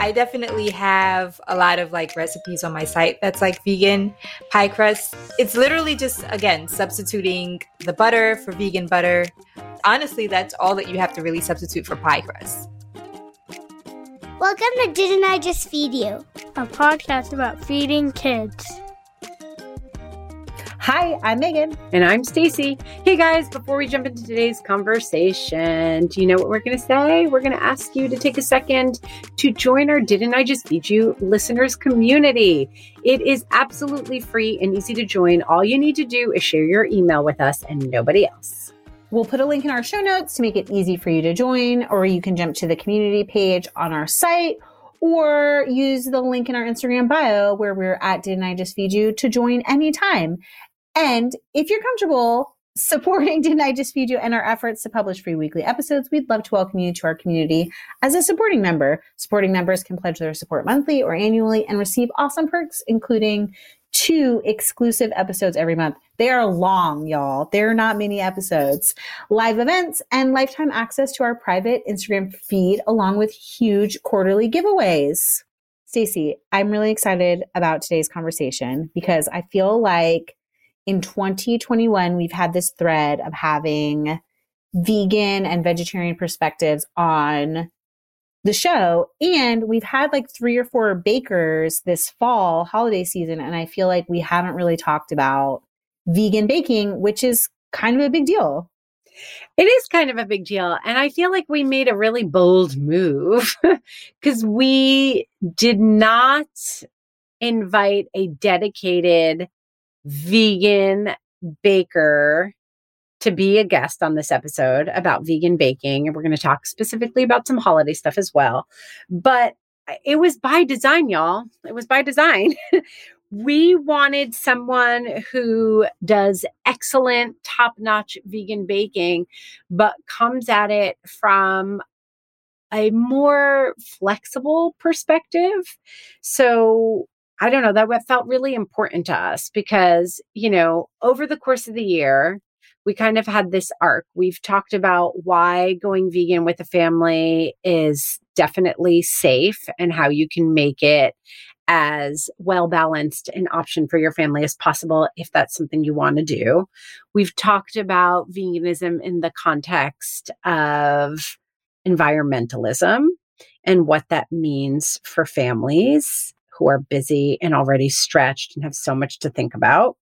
I definitely have a lot of like recipes on my site that's like vegan pie crust. It's literally just, again, substituting the butter for vegan butter. Honestly, that's all that you have to really substitute for pie crust. Welcome to Didn't I Just Feed You? A podcast about feeding kids. Hi, I'm Meghan. And I'm Stacy. Hey guys, before we jump into today's conversation, do you know what we're going to say? We're going to ask you to take a second to join our Didn't I Just Feed You listeners community. It is absolutely free and easy to join. All you need to do is share your email with us and nobody else. We'll put a link in our show notes to make it easy for you to join, or you can jump to the community page on our site or use the link in our Instagram bio where we're at Didn't I Just Feed You to join anytime. And if you're comfortable supporting Didn't I Just Feed You and our efforts to publish free weekly episodes, we'd love to welcome you to our community as a supporting member. Supporting members can pledge their support monthly or annually and receive awesome perks, including two exclusive episodes every month. They are long, y'all. They're not mini episodes, live events, and lifetime access to our private Instagram feed, along with huge quarterly giveaways. Stacy, I'm really excited about today's conversation because I feel like in 2021, we've had this thread of having vegan and vegetarian perspectives on the show. And we've had like three or four bakers this fall holiday season. And I feel like we haven't really talked about vegan baking, which is kind of a big deal. It is kind of a big deal. And I feel like we made a really bold move because we did not invite a dedicated vegan baker to be a guest on this episode about vegan baking. And we're going to talk specifically about some holiday stuff as well. But uh, it was by design, y'all. It was by design. we wanted someone who does excellent, top notch vegan baking, but comes at it from a more flexible perspective. So I don't know, that felt really important to us because, you know, over the course of the year, we kind of had this arc. We've talked about why going vegan with a family is definitely safe and how you can make it as well balanced an option for your family as possible if that's something you want to do. We've talked about veganism in the context of environmentalism and what that means for families who are busy and already stretched and have so much to think about.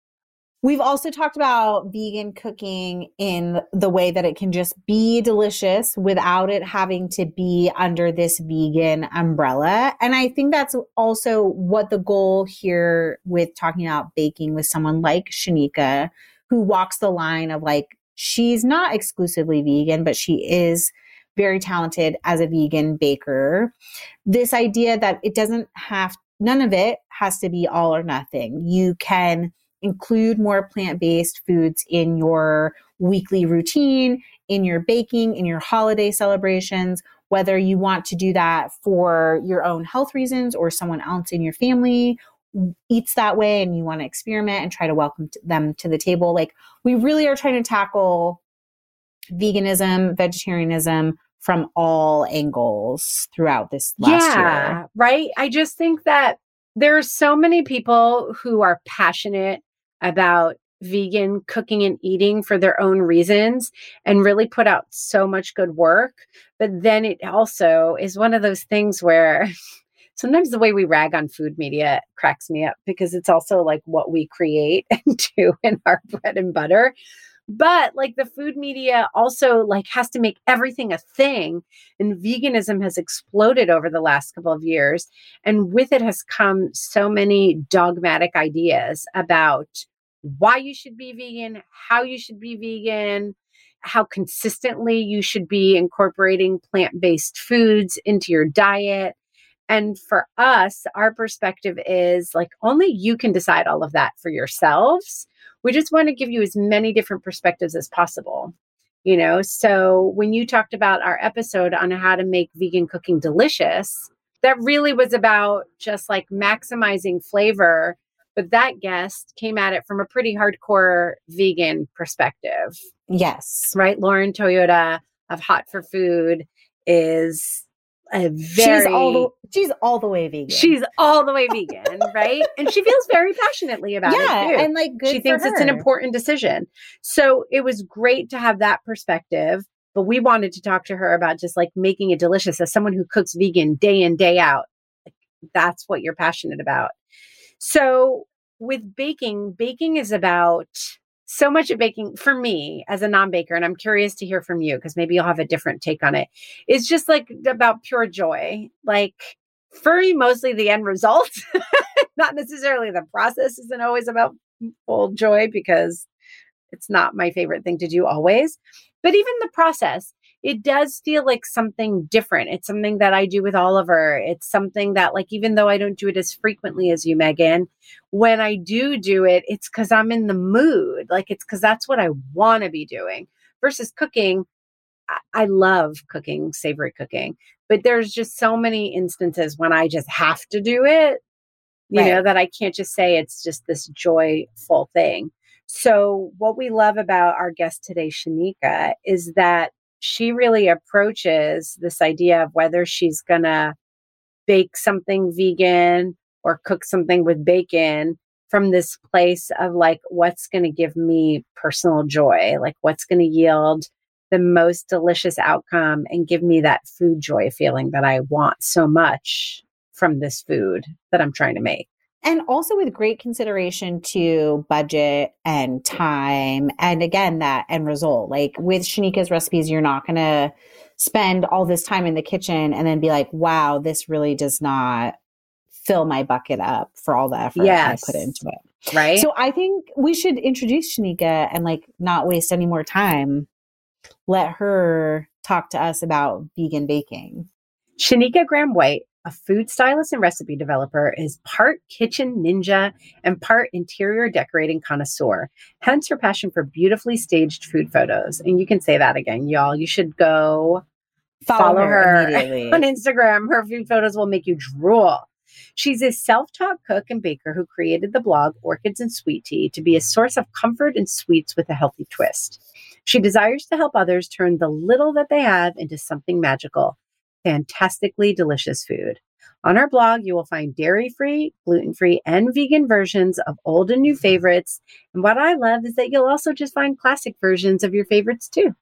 We've also talked about vegan cooking in the way that it can just be delicious without it having to be under this vegan umbrella. And I think that's also what the goal here with talking about baking with someone like Shanika, who walks the line of like, she's not exclusively vegan, but she is very talented as a vegan baker. This idea that it doesn't have none of it has to be all or nothing. You can include more plant based foods in your weekly routine, in your baking, in your holiday celebrations, whether you want to do that for your own health reasons or someone else in your family eats that way and you want to experiment and try to welcome them to the table. Like, we really are trying to tackle veganism, vegetarianism from all angles throughout this last yeah, year. Right. I just think that there are so many people who are passionate about vegan cooking and eating for their own reasons and really put out so much good work. But then it also is one of those things where sometimes the way we rag on food media cracks me up because it's also like what we create and do in our bread and butter but like the food media also like has to make everything a thing and veganism has exploded over the last couple of years and with it has come so many dogmatic ideas about why you should be vegan how you should be vegan how consistently you should be incorporating plant based foods into your diet. And for us, our perspective is like only you can decide all of that for yourselves. We just want to give you as many different perspectives as possible. You know, so when you talked about our episode on how to make vegan cooking delicious, that really was about just like maximizing flavor. But that guest came at it from a pretty hardcore vegan perspective. Yes. Right. Lauren Toyota of Hot for Food is a very she's all the she's all the way vegan. she's all the way vegan, right? And she feels very passionately about yeah, it too. and like good she thinks it's an important decision. So it was great to have that perspective. But we wanted to talk to her about just like making it delicious as someone who cooks vegan day in, day out. Like, that's what you're passionate about. So with baking, baking is about so much of baking for me as a non-baker and i'm curious to hear from you because maybe you'll have a different take on it it's just like about pure joy like for me mostly the end result. Not necessarily the process isn't always about full joy because it's not my favorite thing to do always but even the process it does feel like something different it's something that i do with oliver it's something that like even though i don't do it as frequently as you Meghan when I do do it, it's because I'm in the mood. Like it's because that's what I want to be doing versus cooking. I, I love cooking, savory cooking, but there's just so many instances when I just have to do it, you Right. know, that I can't just say it's just this joyful thing. So, what we love about our guest today, Shanika, is that she really approaches this idea of whether she's going to bake something vegan or cook something with bacon from this place of like what's going to give me personal joy? Like what's going to yield the most delicious outcome and give me that food joy feeling that i want so much from this food that i'm trying to make and also with great consideration to budget and time and again that end result. Like with shanika's recipes you're not going to spend all this time in the kitchen and then be like wow this really does not fill my bucket up for all the effort Yes. i put into it. Right? So i think we should introduce shanika and like not waste any more time. Let her talk to us about vegan baking. Shanika Graham White, a food stylist and recipe developer, is part kitchen ninja and part interior decorating connoisseur. Hence her passion for beautifully staged food photos. And you can say that again, y'all. You should go follow, her, immediately on Instagram. Her food photos will make you drool. She's a self taught cook and baker who created the blog Orchids and Sweet Tea to be a source of comfort and sweets with a healthy twist. She desires to help others turn the little that they have into something magical, fantastically delicious food. On our blog, you will find dairy free, gluten free, and vegan versions of old and new favorites. And what I love is that you'll also just find classic versions of your favorites too.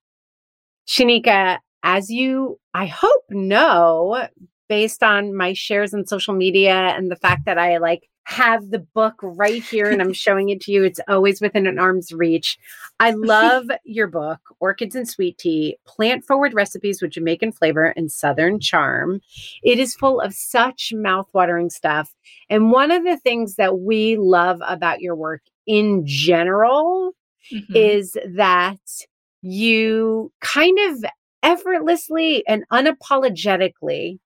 Shanika, as you, I hope, know, based on my shares on social media and the fact that I like have the book right here and I'm showing it to you, it's always within an arm's reach. I love your book, Orchids and Sweet Tea Plant Forward Recipes with Jamaican Flavor and Southern Charm. It is full of such mouthwatering stuff. And one of the things that we love about your work in general Mhm. is that you kind of effortlessly and unapologetically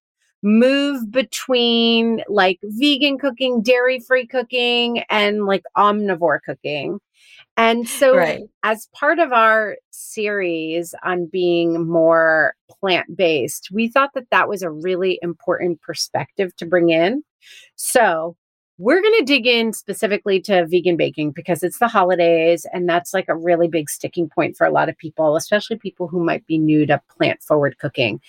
move between like vegan cooking, dairy free cooking, and like omnivore cooking. And so, Right. as part of our series on being more plant based, we thought that that was a really important perspective to bring in. So, we're going to dig in specifically to vegan baking because it's the holidays and that's like a really big sticking point for a lot of people, especially people who might be new to plant forward cooking.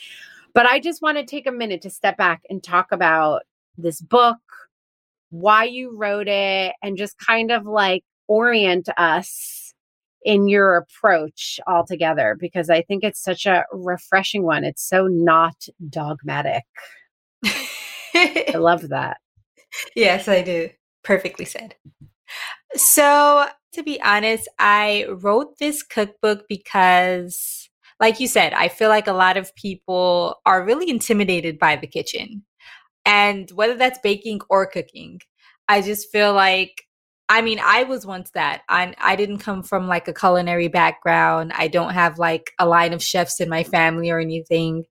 But I just want to take a minute to step back and talk about this book, why you wrote it, and just kind of like orient us in your approach altogether because I think it's such a refreshing one. It's so not dogmatic. I love that. yes, I do. Perfectly said. So, to be honest, I wrote this cookbook because, like you said, I feel like a lot of people are really intimidated by the kitchen. And whether that's baking or cooking, I just feel like I mean, I was once that. I I didn't come from like a culinary background. I don't have like a line of chefs in my family or anything.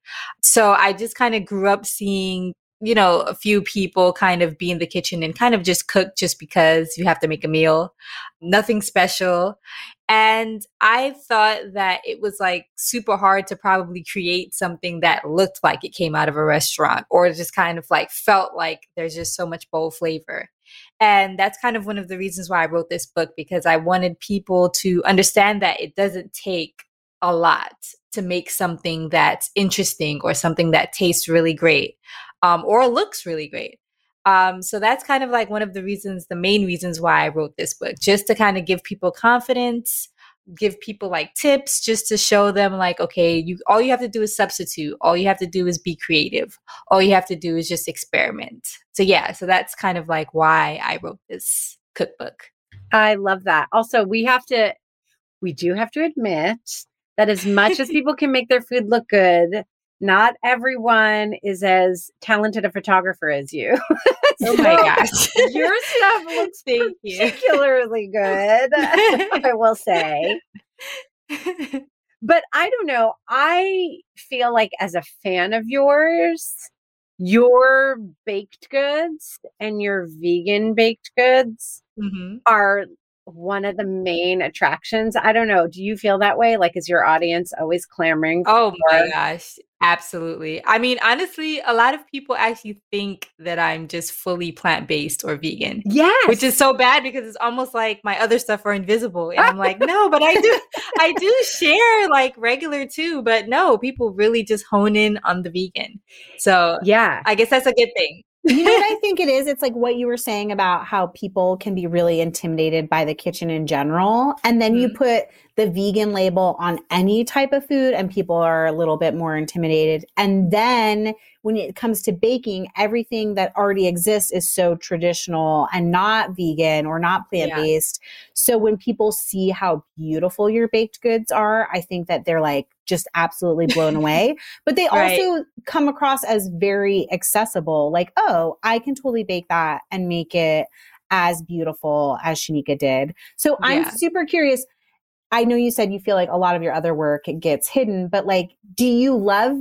So I just kind of grew up seeing, you know, a few people kind of be in the kitchen and kind of just cook just because you have to make a meal. Nothing special. And I thought that it was like super hard to probably create something that looked like it came out of a restaurant or just kind of like felt like there's just so much bold flavor. And that's kind of one of the reasons why I wrote this book because I wanted people to understand that it doesn't take a lot to make something that's interesting or something that tastes really great um, or looks really great. Um, so that's kind of like one of the reasons, the main reasons why I wrote this book, just to kind of give people confidence, give people like tips, just to show them like, okay, you all you have to do is substitute. All you have to do is be creative. All you have to do is just experiment. So yeah, so that's kind of like why I wrote this cookbook. I love that. Also, we have to, we do have to admit that as much as people can make their food look good, not everyone is as talented a photographer as you. oh my gosh. Your stuff looks Thank you. particularly good, I will say. But I don't know. I feel like as a fan of yours, your baked goods and your vegan baked goods Mhm. are one of the main attractions. I don't know. Do you feel that way? Like, is your audience always clamoring? Oh my gosh. Absolutely. I mean, honestly, a lot of people actually think that I'm just fully plant based or vegan. Yes. Which is so bad because it's almost like my other stuff are invisible. And I'm like, no, but I do I do share like regular too. But no, people really just hone in on the vegan. So yeah. I guess that's a good thing. You know what I think it is? It's like what you were saying about how people can be really intimidated by the kitchen in general. And then you Mhm. put the vegan label on any type of food, and people are a little bit more intimidated. And then when it comes to baking, everything that already exists is so traditional and not vegan or not plant based. So when people see how beautiful your baked goods are, I think that they're like just absolutely blown away. But they Right. also come across as very accessible. Like, oh, I can totally bake that and make it as beautiful as Shanika did. So I'm Yeah. super curious. I know you said you feel like a lot of your other work gets hidden, but like, do you love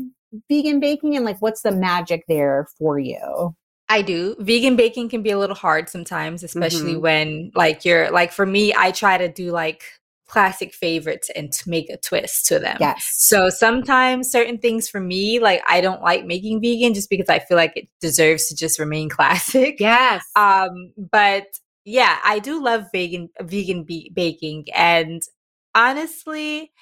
vegan baking and like what's the magic there for you? I do. Vegan baking can be a little hard sometimes, especially Mhm. when like you're like for me, I try to do like classic favorites and to make a twist to them. Yes. So sometimes certain things for me, like I don't like making vegan just because I feel like it deserves to just remain classic. Yes. Um, but yeah, I do love vegan vegan be- baking, and honestly,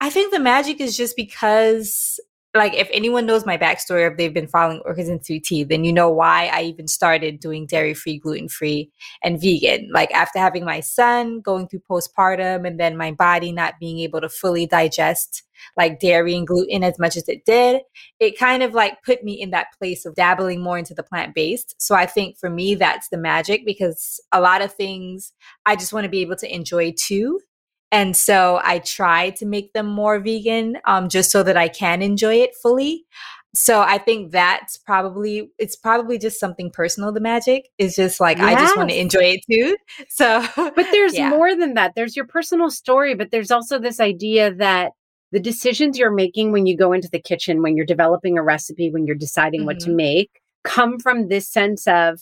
I think the magic is just because, like, if anyone knows my backstory, if they've been following Orchids Sweet Tea, then you know why I even started doing dairy free, gluten free, and vegan. Like after having my son, going through postpartum, and then my body not being able to fully digest like dairy and gluten as much as it did, it kind of like put me in that place of dabbling more into the plant based. So I think for me, that's the magic because a lot of things I just want to be able to enjoy too. And so I try to make them more vegan um, just so that I can enjoy it fully. So I think that's probably it's probably just something personal. The magic is just like I just want to enjoy it too. So, But there's yeah. more than that. There's your personal story, but there's also this idea that the decisions you're making when you go into the kitchen, when you're developing a recipe, when you're deciding what to Mhm. make, come from this sense of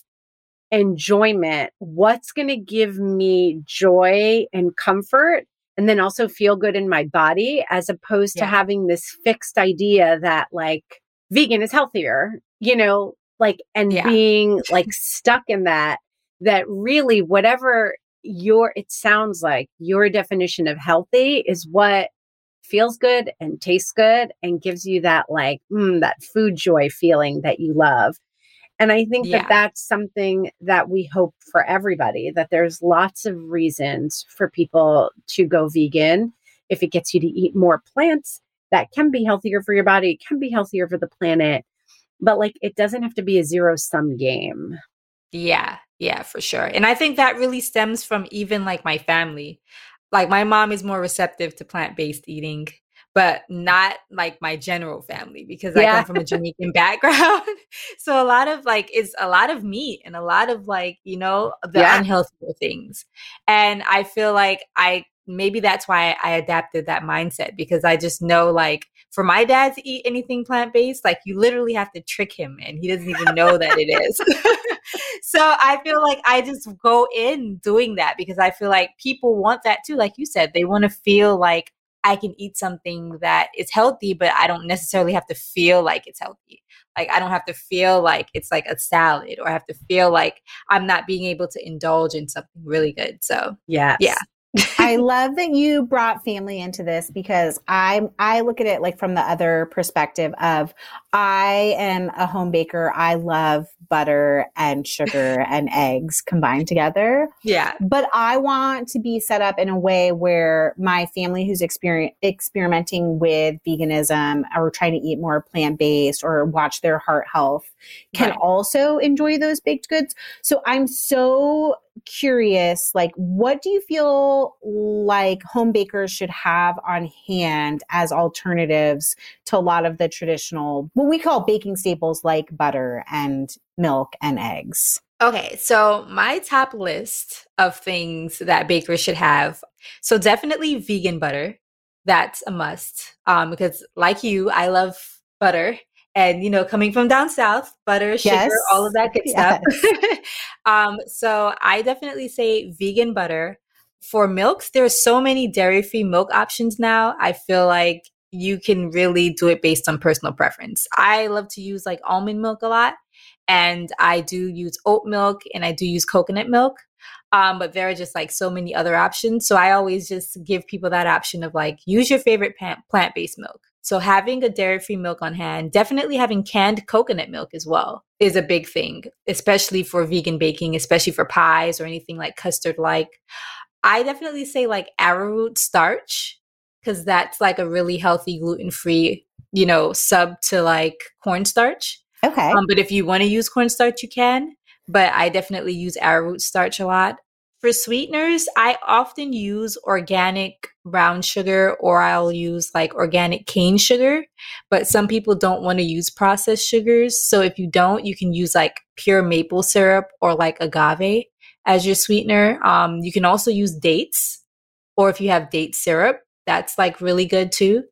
enjoyment. What's going to give me joy and comfort? And then also feel good in my body, as opposed to having this fixed idea that like vegan is healthier, you know, like, and Yeah. being like stuck in that, that really whatever your, it sounds like your definition of healthy is what feels good and tastes good and gives you that like, mm, that food joy feeling that you love. And I think Yeah. that that's something that we hope for everybody that there's lots of reasons for people to go vegan. If it gets you to eat more plants, that can be healthier for your body, it can be healthier for the planet. But like it doesn't have to be a zero sum game. Yeah, yeah, for sure. And I think that really stems from even like my family. Like my mom is more receptive to plant-based eating. But not like my general family because I come from a Jamaican background. so a lot of like it's a lot of meat and a lot of like, you know, the Yeah. unhealthier things. And I feel like I maybe that's why I adapted that mindset because I just know like for my dad to eat anything plant based, like you literally have to trick him and he doesn't even know that it is. so I feel like I just go in doing that because I feel like people want that too. Like you said, they want to feel like I can eat something that is healthy, but I don't necessarily have to feel like it's healthy. Like I don't have to feel like it's like a salad or I have to feel like I'm not being able to indulge in something really good. So yeah. Yeah. I love that you brought family into this because I I look at it like from the other perspective of I am a home baker. I love butter and sugar and eggs combined together. yeah. But I want to be set up in a way where my family who's exper- experimenting with veganism or trying to eat more plant based or watch their heart health can Right. also enjoy those baked goods. So I'm so curious like what do you feel like home bakers should have on hand as alternatives to a lot of the traditional what we call baking staples like butter and milk and eggs Okay, so my top list of things that bakers should have. So definitely vegan butter. That's a must. Um, because like you, I love butter. And you know, coming from down south, butter, sugar, Yes. all of that good stuff. um, so I definitely say vegan butter. For milks, there's so many dairy-free milk options now. I feel like you can really do it based on personal preference. I love to use like almond milk a lot and I do use oat milk and I do use coconut milk. Um, but there are just like so many other options. So I always just give people that option of like use your favorite plant based milk. So having a dairy free milk on hand, definitely having canned coconut milk as well is a big thing, especially for vegan baking, especially for pies or anything like custard like. I definitely say like arrowroot starch because that's like a really healthy gluten free, you know, sub to like cornstarch. okay Um, but if you want to use cornstarch, you can. But I definitely use arrowroot starch a lot. For sweeteners, I often use organic brown sugar or I'll use like organic cane sugar. But some people don't want to use processed sugars. So if you don't, you can use like pure maple syrup or like agave as your sweetener. Um, you can also use dates, or if you have date syrup, that's like really good too.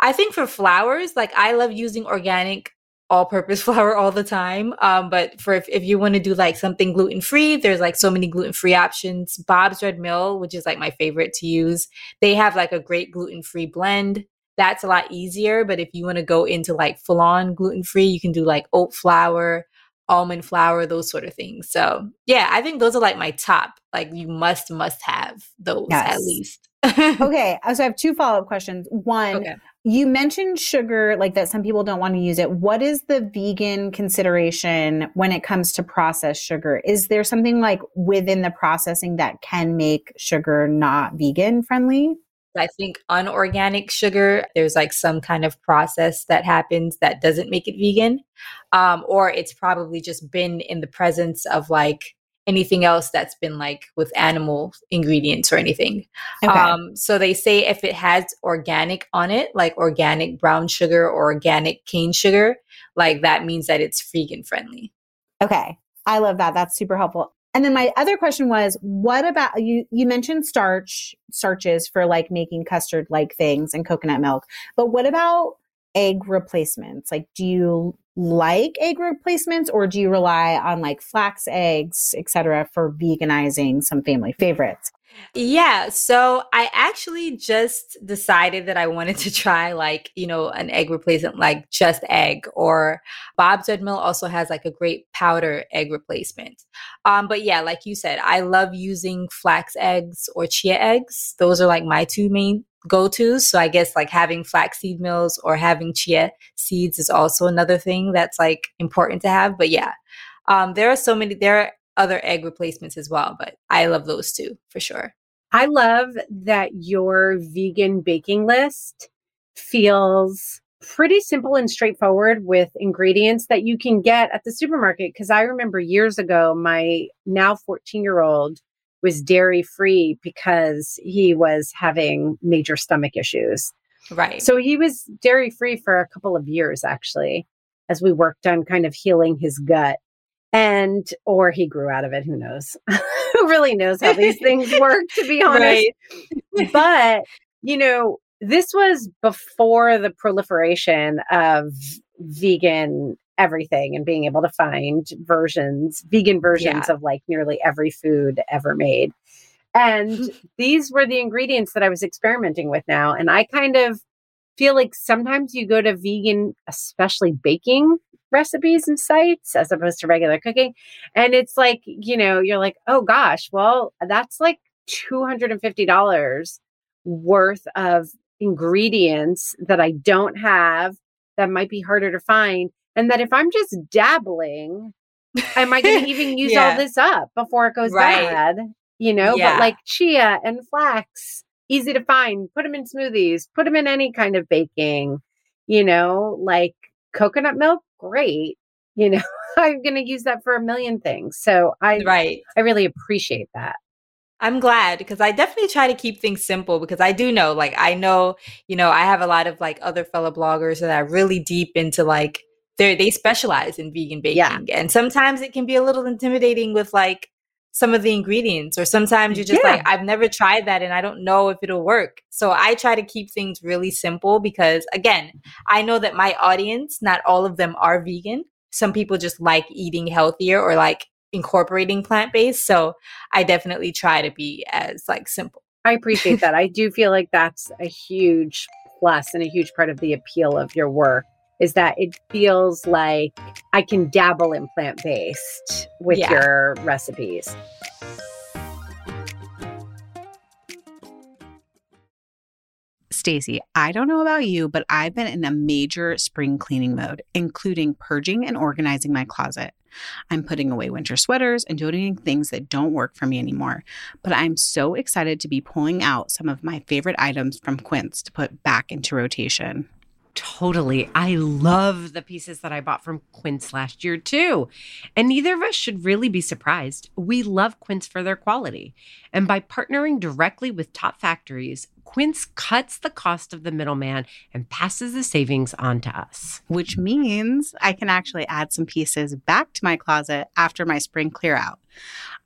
I think for flours, like I love using organic all-purpose flour all the time. Um, but for if, if you want to do like something gluten-free, there's like so many gluten-free options. Bob's Red Mill, which is like my favorite to use, they have like a great gluten-free blend. That's a lot easier. But if you want to go into like full-on gluten-free, you can do like oat flour, almond flour, those sort of things. So yeah, I think those are like my top. Like you must must have those at least. okay so i have two follow-up questions one Okay. You mentioned sugar like that some people don't want to use it what is the vegan consideration when it comes to processed sugar is there something like within the processing that can make sugar not vegan friendly I think unorganic sugar, there's like some kind of process that happens that doesn't make it vegan. Um, or it's probably just been in the presence of like anything else that's been like with animal ingredients or anything. okay. Um, so they say if it has organic on it, like organic brown sugar or organic cane sugar, like that means that it's vegan friendly. okay. I love that. That's super helpful. And then my other question was what about you you mentioned starch starches for like making custard like things and coconut milk but what about egg replacements? Like do you like egg replacements or do you rely on like flax eggs etc for veganizing some family favorites Yeah, so I actually just decided that I wanted to try like, you know, an egg replacement like just egg or Bob's Red Mill also has like a great powder egg replacement. Um but yeah, like you said, I love using flax eggs or chia eggs. Those are like my two main go-tos. So I guess like having flaxseed mills or having chia seeds is also another thing that's like important to have, but yeah. Um there are so many there are other egg replacements as well, but I love those too for sure. I love that your vegan baking list feels pretty simple and straightforward with ingredients that you can get at the supermarket. Because I remember years ago, my now 14 year old was dairy free because he was having major stomach issues. Right. So he was dairy free for a couple of years, actually, as we worked on kind of healing his gut. And, or he grew out of it. Who knows? Who really knows how these things work, to be honest? Right. but, you know, this was before the proliferation of vegan everything and being able to find versions, vegan versions Yeah. of like nearly every food ever made. And hmm. these were the ingredients that I was experimenting with now. And I kind of feel like sometimes you go to vegan, especially baking recipes and sites as opposed to regular cooking. And it's like, you know, you're like, oh gosh, well, that's like $250 worth of ingredients that I don't have that might be harder to find. And that if I'm just dabbling, am I going to even use all this up before it goes Right. bad? You know, Yeah. but like chia and flax, easy to find. Put them in smoothies, put them in any kind of baking, you know, like coconut milk, great. You know, I'm going to use that for a million things. So I, Right. I really appreciate that. I'm glad because I definitely try to keep things simple because I do know, like, I know, you know, I have a lot of like other fellow bloggers that are really deep into like, they they specialize in vegan baking. Yeah. And sometimes it can be a little intimidating with like some of the ingredients, or sometimes you're just Yeah. like, I've never tried that and I don't know if it'll work. So I try to keep things really simple because, again, I know that my audience, not all of them are vegan. Some people just like eating healthier or like incorporating plant based. So I definitely try to be as like simple. I appreciate that. I do feel like that's a huge plus and a huge part of the appeal of your work is that it feels like I can dabble in plant based with Yeah. your recipes. Stacy, I don't know about you, but I've been in a major spring cleaning mode, including purging and organizing my closet. I'm putting away winter sweaters and donating things that don't work for me anymore. But I'm so excited to be pulling out some of my favorite items from Quince to put back into rotation. Totally. I love the pieces that I bought from Quince last year, too. And neither of us should really be surprised. We love Quince for their quality. And by partnering directly with top factories, Quince cuts the cost of the middleman and passes the savings on to us. which means I can actually add some pieces back to my closet after my spring clear out.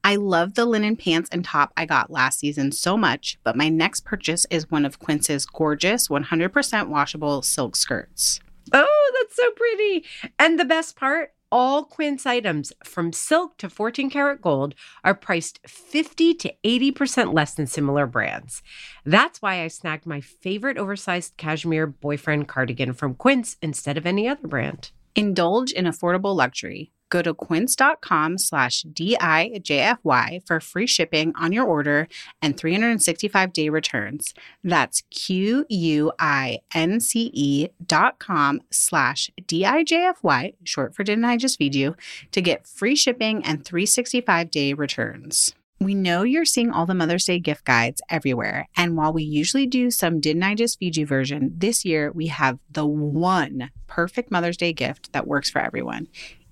I love the linen pants and top I got last season so much, but my next purchase is one of Quince's gorgeous 100% washable silk skirts. Oh, that's so pretty. And the best part all Quince items from silk to 14 karat gold are priced 50 to 80% less than similar brands. That's why I snagged my favorite oversized cashmere boyfriend cardigan from Quince instead of any other brand. Indulge in affordable luxury. Go to quince.com slash DIJFY for free shipping on your order and 365 day returns. That's Q U I N C E dot com slash DIJFY, short for Didn't I Just Feed You, to get free shipping and 365 day returns. We know you're seeing all the Mother's Day gift guides everywhere. And while we usually do some Didn't I Just Feed You version, this year we have the one perfect Mother's Day gift that works for everyone,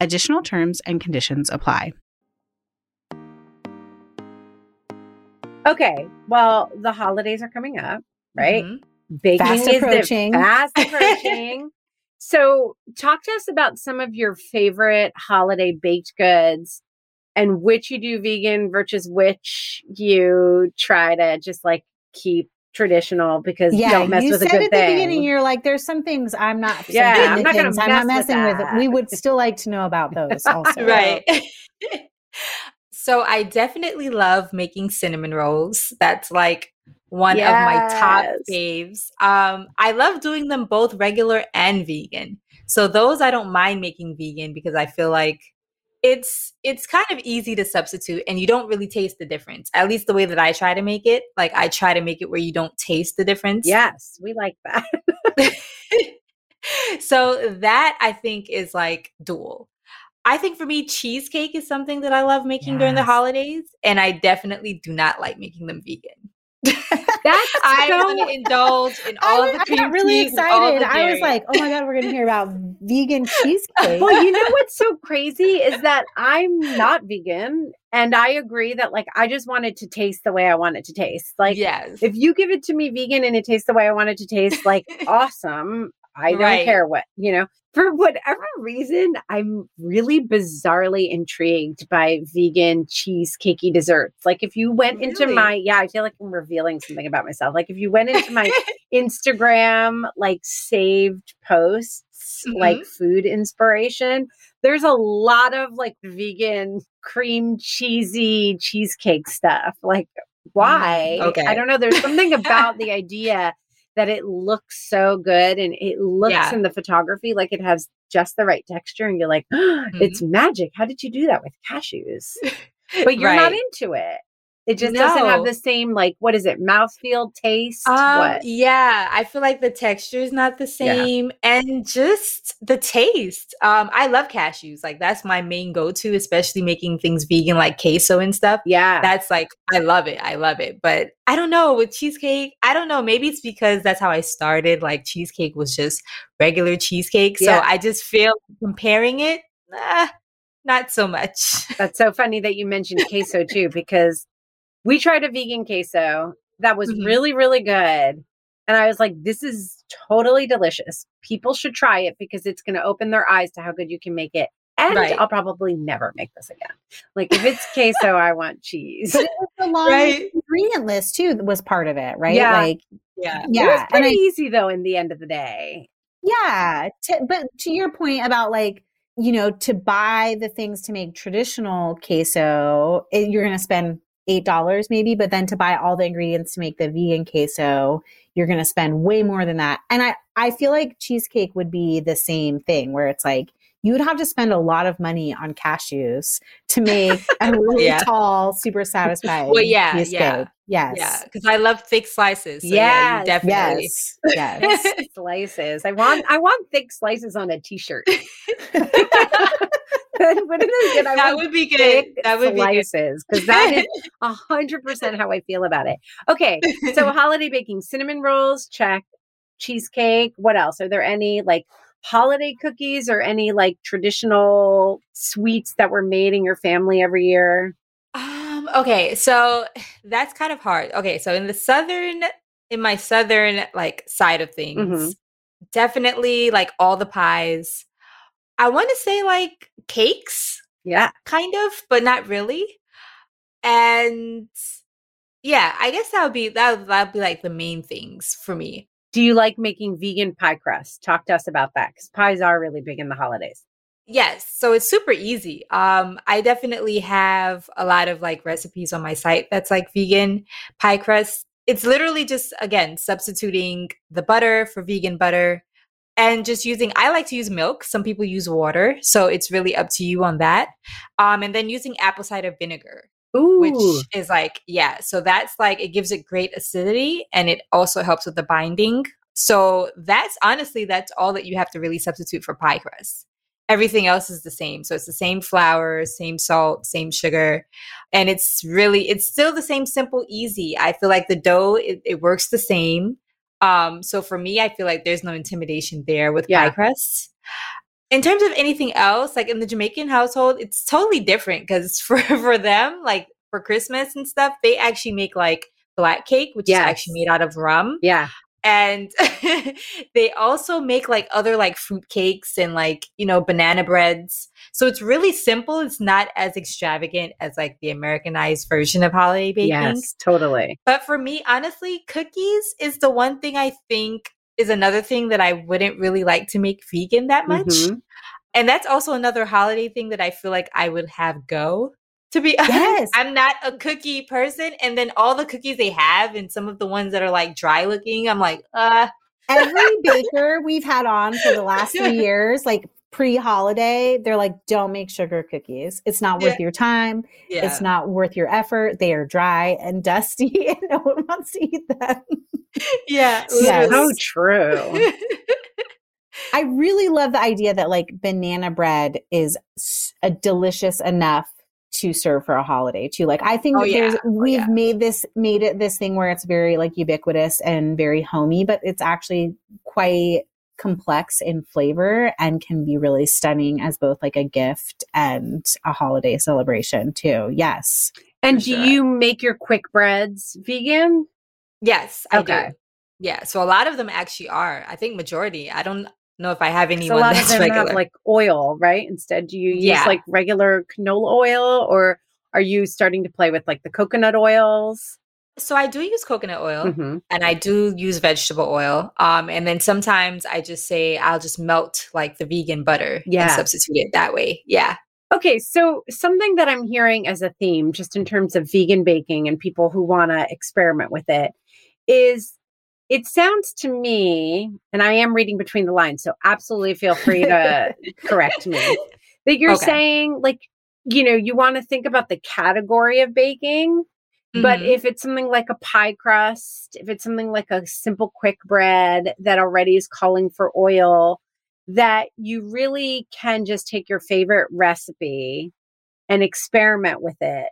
Additional terms and conditions apply. Okay, well, the holidays are coming up, right? Mhm. Baking Fast is approaching. The fast approaching. so, talk to us about some of your favorite holiday baked goods and which you do vegan versus which you try to just like keep traditional because you Yeah, don't mess you with a said good at the thing. beginning, you're like, there's some things I'm not. Yeah, I'm not gonna things I'm not mess with with. that. We would still like to know about those also. right. so I definitely love making cinnamon rolls. That's like one of my top Yes. faves. Um, I love doing them both regular and vegan. So those I don't mind making vegan because I feel like it's it's kind of easy to substitute and you don't really taste the difference. At least the way that I try to make it. Like I try to make it where you don't taste the difference. Yes, we like that. so that I think is like dual. I think for me, cheesecake is something that I love making during the holidays, and I definitely do not like making them vegan. That's I so want to indulge in all I, of the I got really all excited. I was like, oh my god, we're gonna hear about vegan cheesecake. well, you know what's so crazy is that I'm not vegan and I agree that like I just want it to taste the way I want it to taste. Like yes, if you give it to me vegan and it tastes the way I want it to taste, like awesome. I don't Right. care what, you know. For whatever reason, I'm really bizarrely intrigued by vegan cheesecakey desserts. Like if you went into my yeah, I feel like I'm revealing something about myself. Like if you went into my Instagram like saved posts, like mm-hmm. food inspiration. There's a lot of like vegan cream cheesy cheesecake stuff. Like mm, why? okay. I don't know. There's something about the idea that it looks so good and it looks Yeah. in the photography like it has just the right texture and you're like, it's mm-hmm. magic. How did you do that with cashews? But you're not into it. It just doesn't have the same like what is it, mouthfeel, taste? Um, what? yeah, I feel like the texture is not the Yeah. same, and just the taste. Um, I love cashews. Like that's my main go-to, especially making things vegan, like queso and stuff. Yeah. That's like I love it. I love it. But I don't know with cheesecake. I don't know. Maybe it's because that's how I started. Like cheesecake was just regular cheesecake, so Yeah. I just feel comparing it. Nah, not so much. That's so funny that you mentioned queso too, because we tried a vegan queso that was Mhm. really, really good. And I was like, this is totally delicious. People should try it because it's going to open their eyes to how good you can make it. And Right. I'll probably never make this again. Like if it's queso, I want cheese. but it was the long Right. ingredient list too was part of it, right? Yeah. Like Yeah. it was yeah, and pretty I, easy though in the end of the day. yeah. To, but to your point about like you know to buy the things to make traditional queso, it, you're going to spend eight dollars maybe, but then to buy all the ingredients to make the vegan queso, you're going to spend way more than that. And I I feel like cheesecake would be the same thing where it's like you would have to spend a lot of money on cashews to make a really Yeah. tall, super satisfying Well, yeah, cheesecake. yeah. Yes. Yeah, because I love thick slices. So yeah, Yes, you definitely. Yes. Yes. slices. I want I want thick slices on a t-shirt. Wouldn't it good? I that would be good. That would be good. slices because that is hundred percent how I feel about it. Okay, so holiday baking, cinnamon rolls, check. Cheesecake. What else? Are there any like holiday cookies or any like traditional sweets that were made in your family every year? Um, okay, so that's kind of hard. Okay, so in the southern, in my southern like side of things, Mhm. definitely like all the pies. I want to say like cakes, Yeah. kind of, but not really. and yeah, I guess that would be that would, that would be like the main things for me. Do you like making vegan pie crust? Talk to us about that because pies are really big in the holidays. Yes, so it's super easy. Um, I definitely have a lot of like recipes on my site that's like vegan pie crust. It's literally just again substituting the butter for vegan butter and just using I like to use milk. Some people use water, so it's really up to you on that. Um, and then using apple cider vinegar. Ooh. Which is like, yeah, so that's like it gives it great acidity and it also helps with the binding. So that's honestly that's all that you have to really substitute for pie crust everything else is the same. So it's the same flour, same salt, same sugar. And it's really, it's still the same simple, easy. I feel like the dough, it, it works the same. Um, so for me, I feel like there's no intimidation there with Yeah. pie crusts. In terms of anything else, like in the Jamaican household, it's totally different because for, for them, like for Christmas and stuff, they actually make like black cake, which Yes. is actually made out of rum Yeah. And they also make like other like fruit cakes and like you know banana breads. So it's really simple. It's not as extravagant as like the americanized version of holiday baking. Yes, totally. but for me honestly cookies is the one thing i think is another thing that i wouldn't really like to make vegan that much. Mhm. and that's also another holiday thing that i feel like i would have go to be honest Yes. i'm not a cookie person and then all the cookies they have and some of the ones that are like dry looking i'm like uh Every baker we've had on for the last three years, like pre-holiday, they're like, "Don't make sugar cookies. It's not worth your time. yeah It's not worth your effort. They are dry and dusty, and no one wants to eat them." yeah Yes. So true. I really love the idea that like banana bread is a delicious enough to serve for a holiday too. Like I think Oh, that there's yeah. Oh, we've yeah. made this made it this thing where it's very like ubiquitous and very homey, but it's actually quite complex in flavor and can be really stunning as both like a gift and a holiday celebration too. Yes. And do sure. you make your quick breads vegan? yes I Okay. do. yeah so a lot of them actually are i think majority i don't know if i have anyone a lot of them regular have like oil, right? Instead, do you use Yeah. like regular canola oil or are you starting to play with like the coconut oils? so i do use coconut oil Mhm. and i do use vegetable oil um and then sometimes i just say i'll just melt like the vegan butter Yeah. and substitute it that way yeah Okay, so something that I'm hearing as a theme, just in terms of vegan baking and people who want to experiment with it, is it sounds to me, and I am reading between the lines, so absolutely feel free to correct me, that you're Okay. saying, like, you know, you want to think about the category of baking, but Mhm. if it's something like a pie crust, if it's something like a simple quick bread that already is calling for oil, that you really can just take your favorite recipe and experiment with it.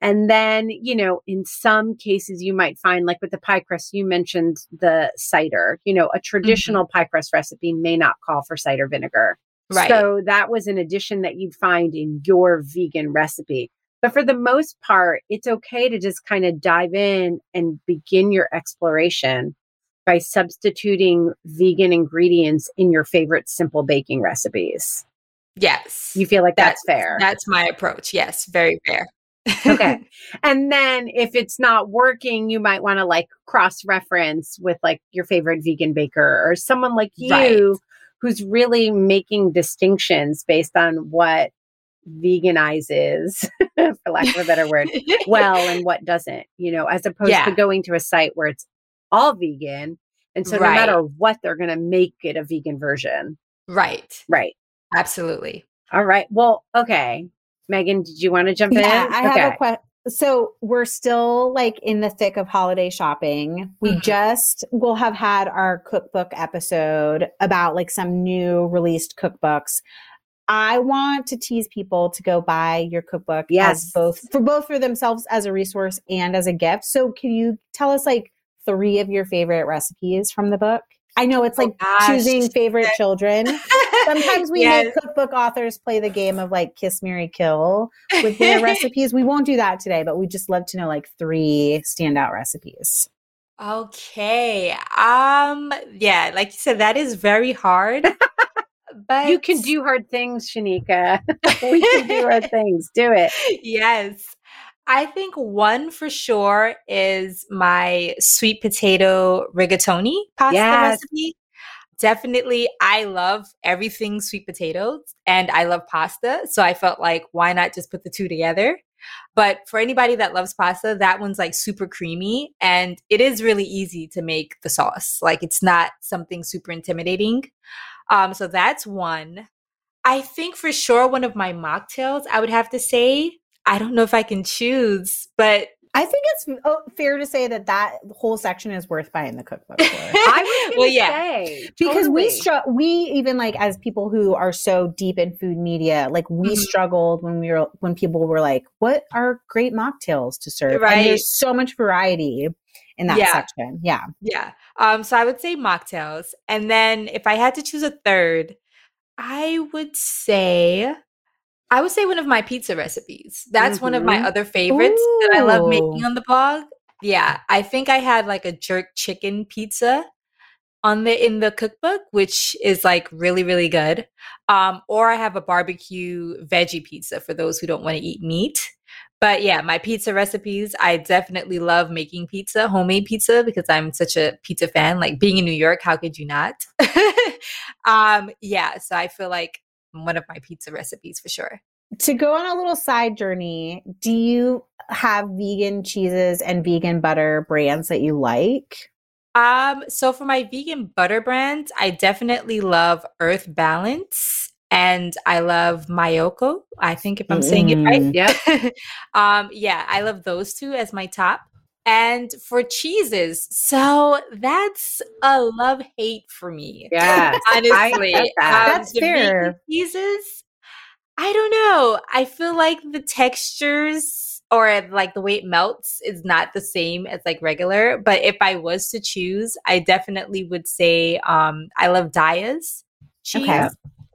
And then, you know, in some cases, you might find, like with the pie crust, you mentioned the cider. You know, a mm-hmm. traditional pie crust recipe may not call for cider vinegar. right So that was an addition that you'd find in your vegan recipe. But for the most part, it's okay to just kind of dive in and begin your exploration by substituting vegan ingredients in your favorite simple baking recipes. yes You feel like that's, fair. that's my approach yes very fair Okay. and then if it's not working, you might want to like cross reference with like your favorite vegan baker or someone like you Right. who's really making distinctions based on what veganizes, for lack of a better word, well and what doesn't, you know, as opposed to going to a site where it's all vegan. And so no matter what, they're going to make it a vegan version. right Right. absolutely All right. Well, okay. Meghan, did you want to jump Yeah, in? I have a question. So we're still like in the thick of holiday shopping. We Mhm. just will have had our cookbook episode about like some new released cookbooks. I want to tease people to go buy your cookbook Yes. as both for both for themselves as a resource and as a gift. So can you tell us like three of your favorite recipes from the book? I know it's Oh, like gosh. choosing favorite children. Sometimes we Yes. make cookbook authors play the game of like kiss, Mary, kill with their recipes. We won't do that today, but we just love to know like three standout recipes. Okay. Um yeah, like you said that is very hard. but You can do hard things, Shanika. we can do hard things. Do it. yes. I think one for sure is my sweet potato rigatoni pasta Yes. recipe. Definitely, I love everything sweet potatoes and I love pasta. So I felt like, why not just put the two together? But for anybody that loves pasta, that one's like super creamy and it is really easy to make the sauce. Like it's not something super intimidating. Um, so that's one. I think for sure one of my mocktails, I would have to say, I don't know if I can choose, but I think it's oh, fair to say that that whole section is worth buying the cookbook for. I was well, yeah. say because we totally. str- we even like as people who are so deep in food media like we Mhm. struggled when we were when people were like what are great mocktails to serve Right. and there's so much variety in that Yeah. section yeah Yeah. Um, so I would say mocktails. And then if I had to choose a third, I would say I would say one of my pizza recipes. That's one of my Mhm. other favorites that I love making on the blog. Yeah. I think I had like a jerk chicken pizza on the in the cookbook, which is like really, really good. Um, or I have a barbecue veggie pizza for those who don't want to eat meat. But yeah, my pizza recipes, I definitely love making pizza, homemade pizza, because I'm such a pizza fan. Like being in New York, how could you not? um, yeah, so I feel like one of my pizza recipes for sure. to go on a little side journey do you have vegan cheeses and vegan butter brands that you like Um, so for my vegan butter brands, I definitely love Earth Balance and I love Miyoko. I think if I'm saying it right. Yeah. Um, yeah, I love those two as my top. And for cheeses, so that's a love hate for me. Yeah, Honestly, that. Um, That's the fair. Cheeses, I don't know. I feel like the textures or like the way it melts is not the same as like regular. But if I was to choose, I definitely would say um, I love Daiya's cheese Okay.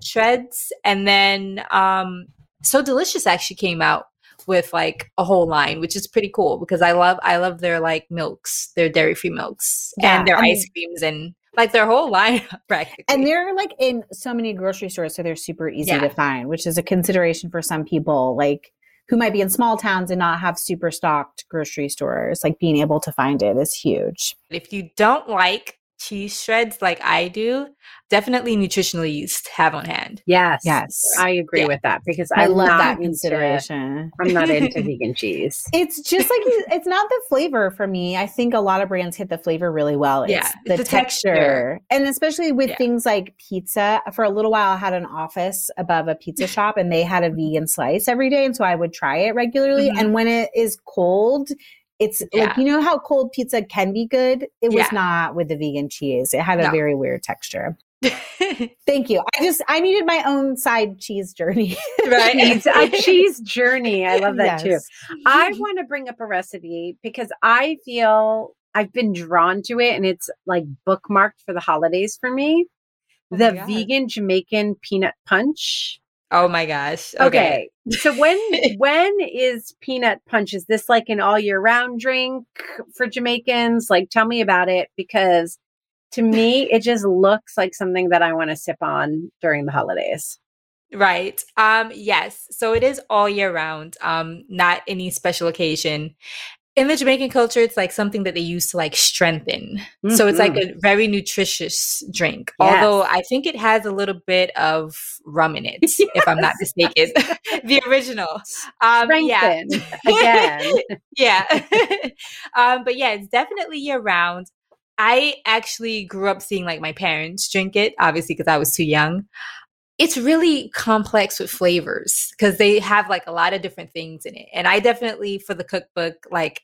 shreds, and then um, So Delicious actually came out with like a whole line, which is pretty cool because I love I love their like milks, their dairy free milks, Yeah, and their I mean- ice creams and like their whole line practically. And they're like in so many grocery stores, so they're super easy Yeah. to find, which is a consideration for some people, like who might be in small towns and not have super stocked grocery stores. Like being able to find it is huge. if you don't like cheese shreds like I do, definitely nutritional yeast have on hand. Yes. Yes. I agree Yeah. with that because I I'm love that consideration. I'm not into vegan cheese. It's just like it's not the flavor for me. I think a lot of brands hit the flavor really well. It's Yeah, the, it's the texture. texture. And especially with Yeah. things like pizza. For a little while I had an office above a pizza shop and they had a vegan slice every day and so I would try it regularly Mhm. and when it is cold it's like you know how cold pizza can be good? It was Yeah. not with the vegan cheese. It had a No. very weird texture. Thank you. I just I needed my own side cheese journey. right? Cheese, a cheese journey. I love that too. I want to bring up a recipe because I feel I've been drawn to it and it's like bookmarked for the holidays for me. Oh the vegan Jamaican peanut punch. Oh my gosh. Okay. So when when is peanut punch? Is this like an all year round drink for Jamaicans? Like tell me about it because to me it just looks like something that I want to sip on during the holidays. Right. Um yes. So it is all year round. Um not any special occasion. In the Jamaican culture it's like something that they use to like strengthen. So it's like a very nutritious drink. Yes. Although I think it has a little bit of rum in it if I'm not mistaken. the original. Um yeah. again. yeah. um, but yeah, it's definitely year round. I actually grew up seeing like my parents drink it, obviously, because I was too young. It's really complex with flavors because they have like a lot of different things in it. And I definitely, for the cookbook, like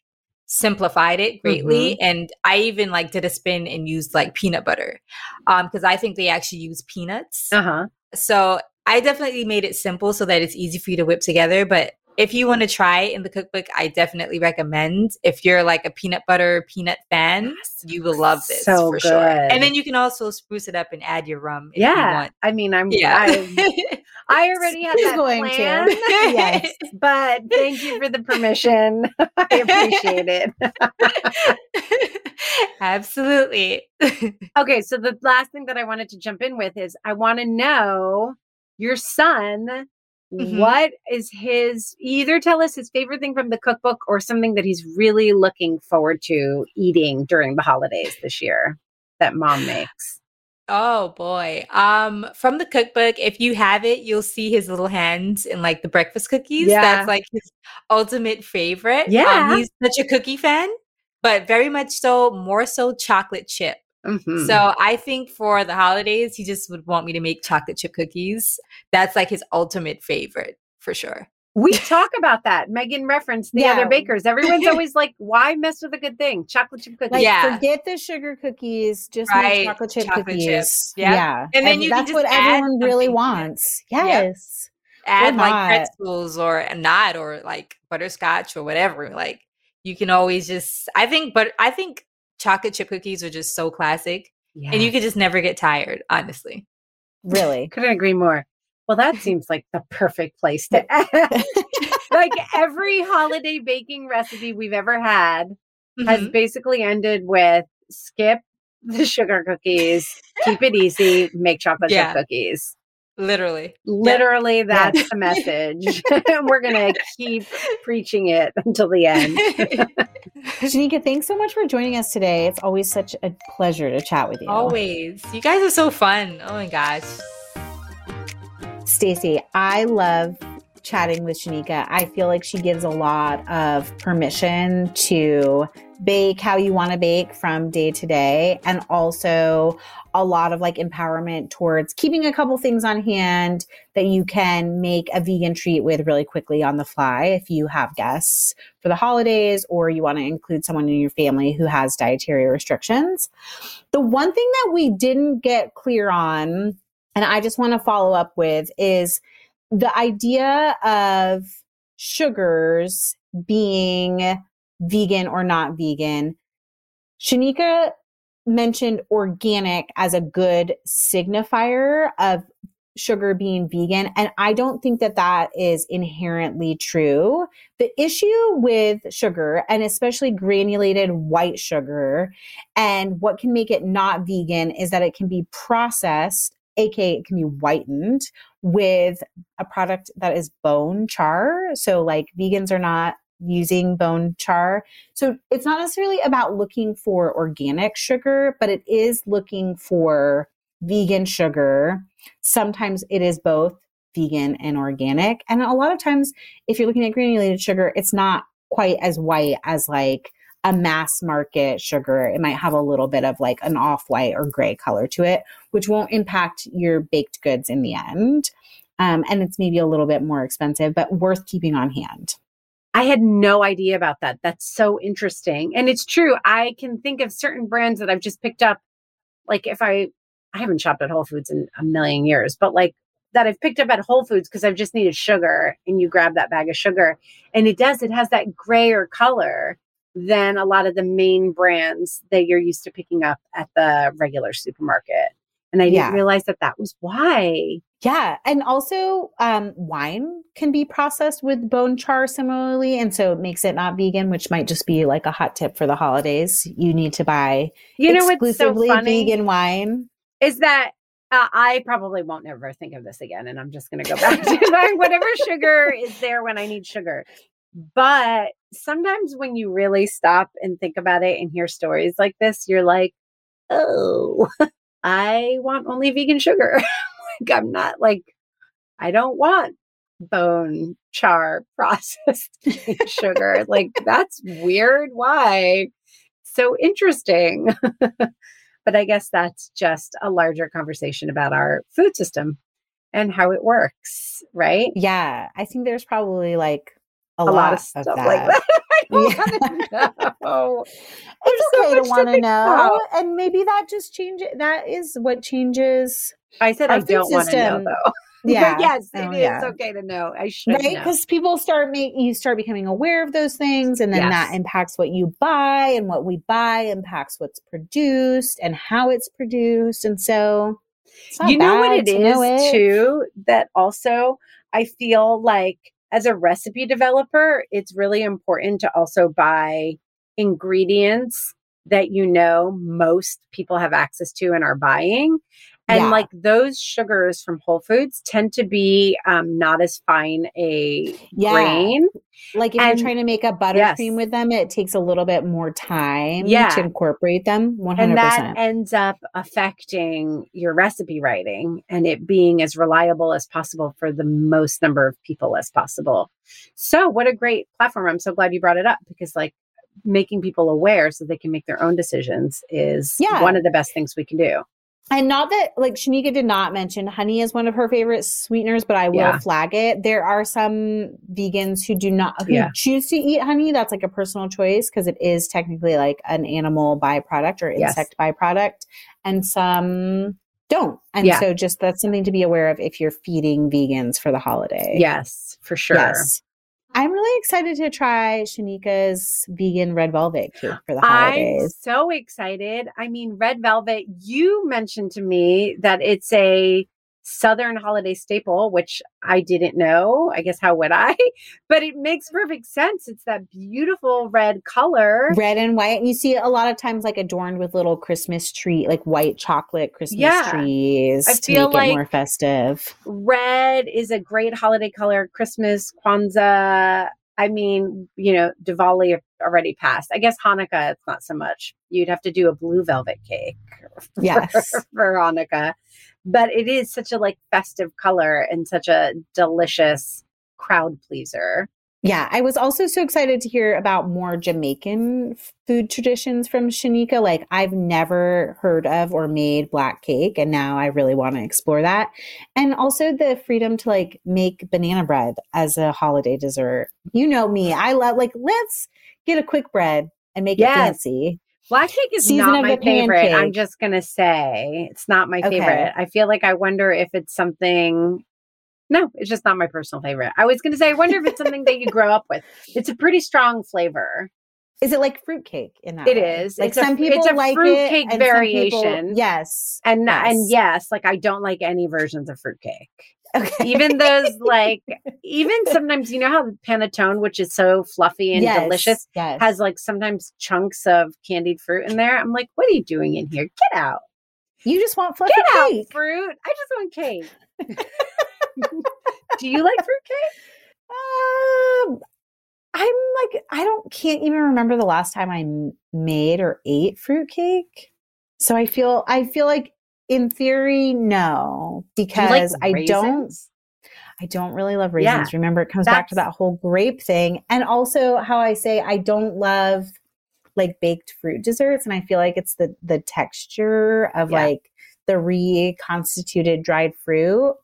simplified it greatly. And I even like did a spin and used like peanut butter um, because I think they actually use peanuts. Uh huh. So I definitely made it simple so that it's easy for you to whip together. But if you want to try it in the cookbook, I definitely recommend. If you're like a peanut butter peanut fan, you will love this So for sure. good. And then you can also spruce it up and add your rum if you Yeah. want. I mean, I'm Yeah. I, I already had that going to. plan. Yes. But thank you for the permission. I appreciate it. Absolutely. Okay, so the last thing that I wanted to jump in with is I want to know your son Mhm. What is his either tell us his favorite thing from the cookbook or something that he's really looking forward to eating during the holidays this year that mom makes? Oh boy. Um from the cookbook, if you have it, you'll see his little hands in like the breakfast cookies. Yeah. That's like his ultimate favorite. Um, Yeah. he's such a cookie fan, but very much so more so chocolate chip. Mhm. So I think for the holidays, he just would want me to make chocolate chip cookies. That's like his ultimate favorite for sure. we talk about that. Meghan referenced the Yeah. other bakers. Everyone's always like, why mess with a good thing? Chocolate chip cookies. Like, Yeah. forget the sugar cookies, just Right, make chocolate chip chocolate cookies. chips. Yep. Yeah. And then you can that's just what add everyone really something to it. wants. Yep. Yes. Add like pretzels or not or like butterscotch or whatever. Like you can always just I think but I think chocolate chip cookies are just so classic and you could just never get tired, honestly. Really. Couldn't agree more. Well, that seems like the perfect place to end. like every holiday baking recipe we've ever had has Mhm. basically ended with skip the sugar cookies, keep it easy, make chocolate Yeah. chip cookies. Literally. Literally, that's the message. we're going to keep preaching it until the end. Shanika, thanks so much for joining us today. It's always such a pleasure to chat with you. Always. You guys are so fun. Oh my gosh. Stacy, I love chatting with Shanika. I feel like she gives a lot of permission to bake how you want to bake from day to day and also a lot of like empowerment towards keeping a couple things on hand that you can make a vegan treat with really quickly on the fly if you have guests for the holidays or you want to include someone in your family who has dietary restrictions. The one thing that we didn't get clear on and I just want to follow up with is the idea of sugars being vegan or not vegan. Shanika mentioned organic as a good signifier of sugar being vegan. And I don't think that that is inherently true. The issue with sugar, and especially granulated white sugar, and what can make it not vegan is that it can be processed, aka it can be whitened with a product that is bone char. So, like, vegans are not using bone char. So, it's not necessarily about looking for organic sugar, but it is looking for vegan sugar. Sometimes it is both vegan and organic. And a lot of times, if you're looking at granulated sugar, it's not quite as white as like a mass market sugar. It might have a little bit of like an off white or gray color to it, which won't impact your baked goods in the end. Um, and it's maybe a little bit more expensive, but worth keeping on hand. I had no idea about that. That's so interesting. And it's true. I can think of certain brands that I've just picked up. Like if I, I haven't shopped at Whole Foods in a million years, but like that I've picked up at Whole Foods because I've just needed sugar and you grab that bag of sugar and it does, it has that grayer color than a lot of the main brands that you're used to picking up at the regular supermarket. And I didn't realize that that was why. Yeah. And also, um, wine can be processed with bone char similarly. And so it makes it not vegan, which might just be like a hot tip for the holidays. You need to buy You know what's so exclusively vegan wine. is that uh, I probably won't never think of this again, and I'm just going to go back to buying whatever sugar is there when I need sugar. But sometimes when you really stop and think about it and hear stories like this, you're like, oh, I want only vegan sugar. like, I'm not like, I don't want bone char processed sugar. like, that's weird. Why? So interesting. but I guess that's just a larger conversation about our food system and how it works, right? Yeah. I think there's probably like a, A lot, lot of of stuff that. like that. I Yeah. know. It's There's so okay to want to know. about. And maybe that just changes. That is what changes. I said I don't want to know though. Yeah. But yes, Oh, it is yeah. okay to know. I should right because people start make you start becoming aware of those things and then that impacts what you buy and what we buy impacts what's produced and how it's produced and so you know what it is it. too that also i feel like as a recipe developer it's really important to also buy ingredients that you know most people have access to and are buying And Yeah. like those sugars from Whole Foods tend to be um, not as fine a Yeah. grain. Like if And- you're trying to make a buttercream Yes. with them, it takes a little bit more time Yeah. to incorporate them. One And hundred that ends up affecting your recipe writing and it being as reliable as possible for the most number of people as possible. So, what a great platform. I'm so glad you brought it up because, like, making people aware so they can make their own decisions is Yeah. one of the best things we can do. And not that like Shanika did not mention honey is one of her favorite sweeteners, but I will Yeah. flag it. There are some vegans who do not who Yeah. choose to eat honey. That's like a personal choice because it is technically like an animal byproduct or Yes. insect byproduct, and some don't. And Yeah. so just that's something to be aware of if you're feeding vegans for the holiday. Yes, for sure. Yes. I'm really excited to try Shanika's vegan red velvet cake for the holidays. I'm so excited. I mean, red velvet, you mentioned to me that it's a Southern holiday staple, which I didn't know. I guess how would I? But it makes perfect sense. It's that beautiful red color. red and white and you see it a lot of times like adorned with little christmas tree like white chocolate christmas Yeah. trees I to make like- it more festive Red is a great holiday color. Christmas, Kwanzaa. I mean, you know, Diwali already passed. I guess Hanukkah, it's not so much. You'd have to do a blue velvet cake. for- Yes. for Hanukkah. But it is such a like festive color and such a delicious crowd pleaser. Yeah i was also so excited to hear about more jamaican food traditions from shanika like i've never heard of or made black cake and now i really want to explore that and also the freedom to like make banana bread as a holiday dessert you know me i love like let's get a quick bread and make Yes. it fancy Black cake is Season not my favorite. I'm just going to say it's not my Okay. favorite. I feel like I wonder if it's something. No, it's just not my personal favorite. I was going to say, I wonder if it's something that you grow up with. It's a pretty strong flavor. Is it like fruitcake in that? It way? is. Like It's a- some it's people a like fruitcake some people- variation. yes, And and Yes. yes, like I don't like any versions of fruitcake. okay. Even those like even sometimes you know how the panettone, which is so fluffy and Yes, delicious, Yes, has like sometimes chunks of candied fruit in there. I'm like, what are you doing in here? Get out. you just want fluffy Get out, cake. fruit. I just want cake. Do you like fruitcake? Um, I'm like I don't can't even remember the last time I made or ate fruitcake. So I feel I feel like in theory no Do because like I don't? I don't really love Yeah, raisins. Remember, it comes back to that whole grape thing. And also how I say I don't love like baked fruit desserts. And I feel like it's the the texture of Yeah. like the reconstituted dried fruit.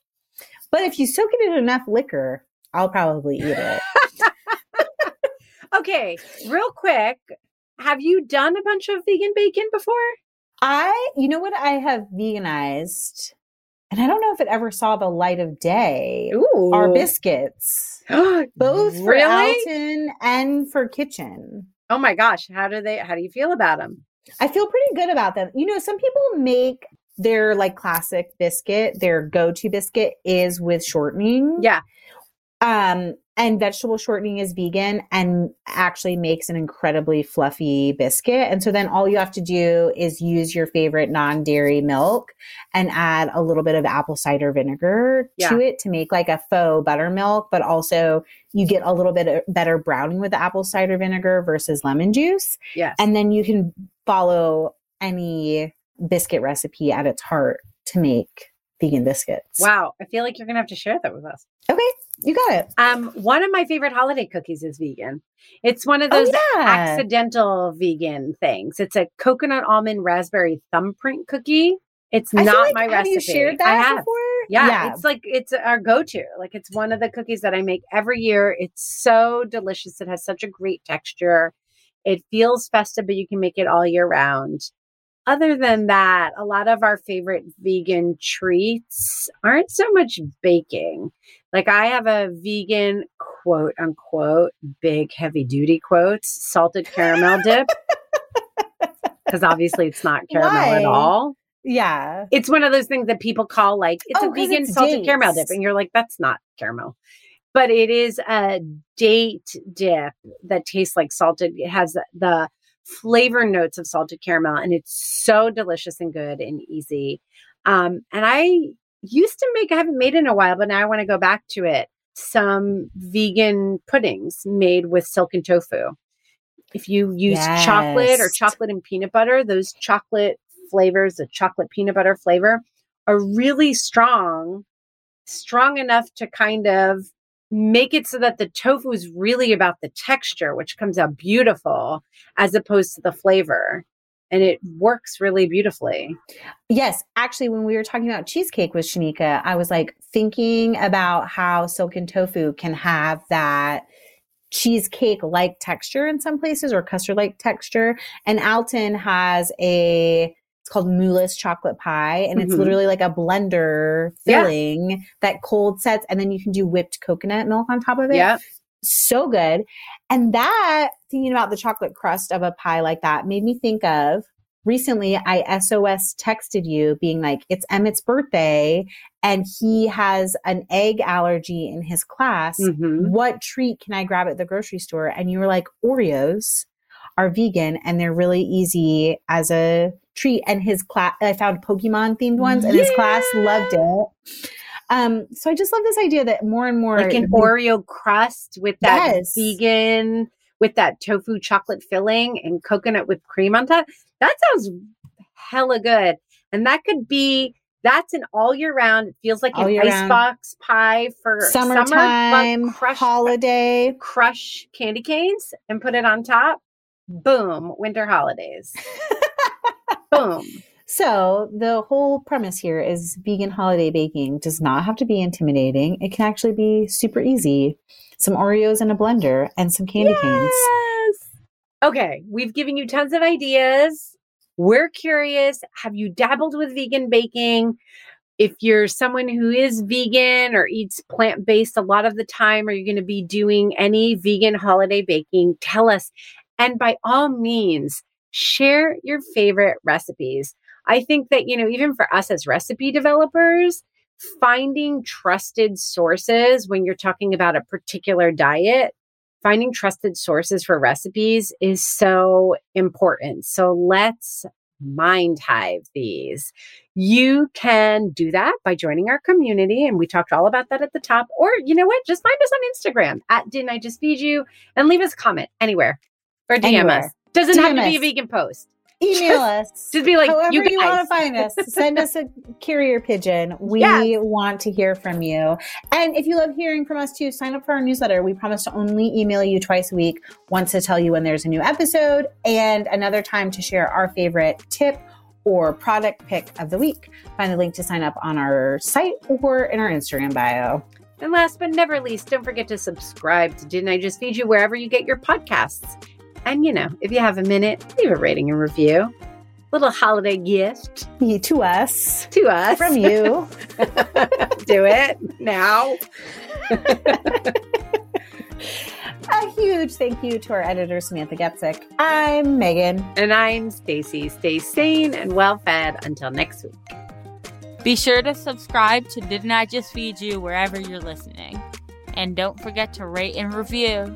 But if you soak it in enough liquor, I'll probably eat it. Okay, real quick. Have you done a bunch of vegan bacon before? I, you know what I have veganized, and I don't know if it ever saw the light of day. Ooh. Are biscuits, both for really? Alton and for kitchen. Oh my gosh, how do they how do you feel about them? I feel pretty good about them. You know, some people make their like classic biscuit, their go-to biscuit is with shortening. Yeah. Um, and vegetable shortening is vegan and actually makes an incredibly fluffy biscuit. And so then all you have to do is use your favorite non-dairy milk and add a little bit of apple cider vinegar Yeah. to it to make like a faux buttermilk, but also you get a little bit of better browning with the apple cider vinegar versus lemon juice Yes. and then you can follow any biscuit recipe at its heart to make vegan biscuits. wow, I feel like you're gonna have to share that with us. Okay, you got it. Um, one of my favorite holiday cookies is vegan. It's one of Oh, those yeah. accidental vegan things. It's a coconut almond raspberry thumbprint cookie. It's I not like- my have recipe. you shared that I have. before? Yeah, it's like it's our go-to. Like it's one of the cookies that I make every year. It's so delicious. It has such a great texture. It feels festive, but you can make it all year round. Other than that, a lot of our favorite vegan treats aren't so much baking. Like I have a vegan quote unquote big heavy duty quotes salted caramel dip because obviously it's not caramel Why? at all yeah. it's one of those things that people call like it's Oh, a vegan it's salted caramel dip and you're like that's not caramel but it is a date dip that tastes like salted it has the flavor notes of salted caramel and it's so delicious and good and easy Um, and I used to make, I haven't made it in a while, but now I want to go back to it. Some vegan puddings made with silken tofu. If you use chocolate or chocolate and peanut butter, those chocolate flavors, the chocolate peanut butter flavor, are really strong, strong enough to kind of make it so that the tofu is really about the texture, which comes out beautiful as opposed to the flavor. And it works really beautifully. Yes, actually, when we were talking about cheesecake with Shanika, I was like thinking about how silken tofu can have that cheesecake like texture in some places or custard like texture. And Alton has a it's called Moo-less chocolate pie, and it's Mhm. literally like a blender Yeah. filling that cold sets, and then you can do whipped coconut milk on top of it. Yeah. so good. And that, thinking about the chocolate crust of a pie like that, made me think of recently I SOS texted you being like, it's Emmett's birthday and he has an egg allergy in his class. Mhm. What treat can I grab at the grocery store? And you were like, Oreos are vegan and they're really easy as a treat. And his class, I found Pokemon themed ones and his class loved it. Um, so I just love this idea that more and more Like an Oreo crust with that Yes. vegan, with that tofu chocolate filling and coconut whipped cream on top. That sounds hella good. And that could be, that's an all year round. It feels like All an icebox box pie for summer, summertime, but crush, holiday. crush candy canes and put it on top. Boom, winter holidays. Boom. So the whole premise here is vegan holiday baking does not have to be intimidating. It can actually be super easy. Some Oreos in a blender and some candy canes. Yes. Okay, we've given you tons of ideas. We're curious. Have you dabbled with vegan baking? If you're someone who is vegan or eats plant based a lot of the time, are you going to be doing any vegan holiday baking? Tell us. And by all means, share your favorite recipes. I think that, you know, even for us as recipe developers, finding trusted sources when you're talking about a particular diet finding trusted sources for recipes is so important. So let's mind hive these. You can do that by joining our community. And we talked all about that at the top. Or you know what? Just find us on Instagram at Didn't I Just Feed You and leave us a comment anywhere or DM Anywhere. us. Doesn't have to DM be a vegan post. Email us. Just be like, However you you, want to find us, send us a carrier pigeon. We Yes. want to hear from you. And if you love hearing from us too, sign up for our newsletter. We promise to only email you twice a week, once to tell you when there's a new episode, and another time to share our favorite tip or product pick of the week. Find the link to sign up on our site or in our Instagram bio. And last but never least, don't forget to subscribe to Didn't I Just Feed You wherever you get your podcasts. And you know, if you have a minute, leave a rating and review. Little holiday gift Yeah, To us, to us. from you. Do it now. a huge thank you to our editor, Samantha Getzik. I'm Meghan. And I'm Stacy. Stay sane and well fed until next week. Be sure to subscribe to Didn't I Just Feed You wherever you're listening. And don't forget to rate and review.